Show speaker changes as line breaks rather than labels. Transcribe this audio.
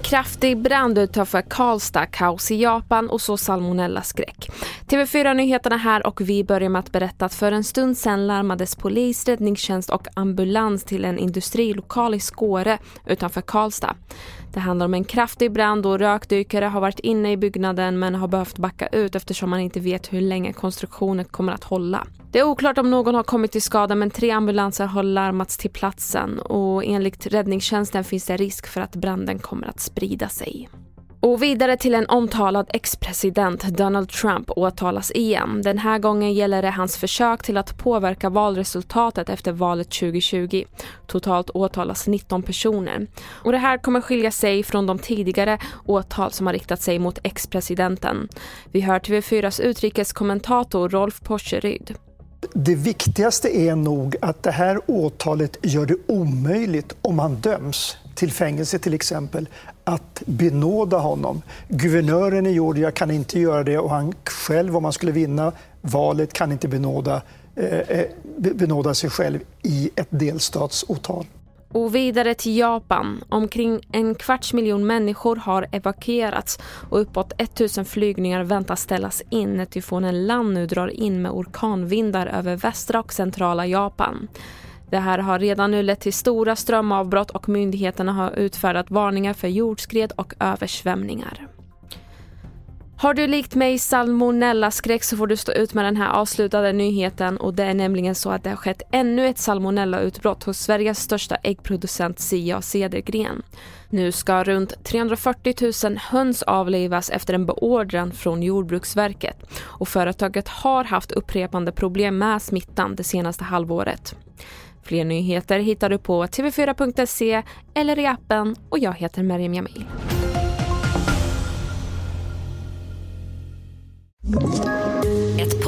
En kraftig brand utanför Karlstad, kaos i Japan och så salmonellaskräck. TV4-nyheterna här och vi börjar med att berätta att för en stund sedan larmades polis, räddningstjänst och ambulans till en industrilokal i Skåre utanför Karlstad. Det handlar om en kraftig brand och rökdykare har varit inne i byggnaden men har behövt backa ut eftersom man inte vet hur länge konstruktionen kommer att hålla. Det är oklart om någon har kommit till skada men tre ambulanser har larmats till platsen och enligt räddningstjänsten finns det risk för att branden kommer att sprida sig. Och vidare till en omtalad ex-president, Donald Trump, åtalas igen. Den här gången gäller det hans försök till att påverka valresultatet efter valet 2020. Totalt åtalas 19 personer. Och det här kommer skilja sig från de tidigare åtal som har riktat sig mot ex-presidenten. Vi hör TV4s utrikeskommentator Rolf Porseryd.
Det viktigaste är nog att det här åtalet gör det omöjligt om han döms till fängelse till exempel, att benåda honom. Guvernören i Georgia kan inte göra det och han själv, om han skulle vinna valet, kan inte benåda, eh, eh benåda sig själv i ett delstatsåtal.
Och vidare till Japan. Omkring en kvarts miljon människor har evakuerats och uppåt 1000 flygningar väntas ställas in när tyfonen Lan nu drar in med orkanvindar över västra och centrala Japan. Det här har redan nu lett till stora strömavbrott och myndigheterna har utfärdat varningar för jordskred och översvämningar. Har du likt mig salmonellaskräck så får du stå ut med den här avslutade nyheten och det är nämligen så att det har skett ännu ett salmonellautbrott hos Sveriges största äggproducent Sia Cedergren. Nu ska runt 340 000 höns avlivas efter en beordran från Jordbruksverket och företaget har haft upprepande problem med smittan det senaste halvåret. Fler nyheter hittar du på tv4.se eller i appen och jag heter Meriem Jamil.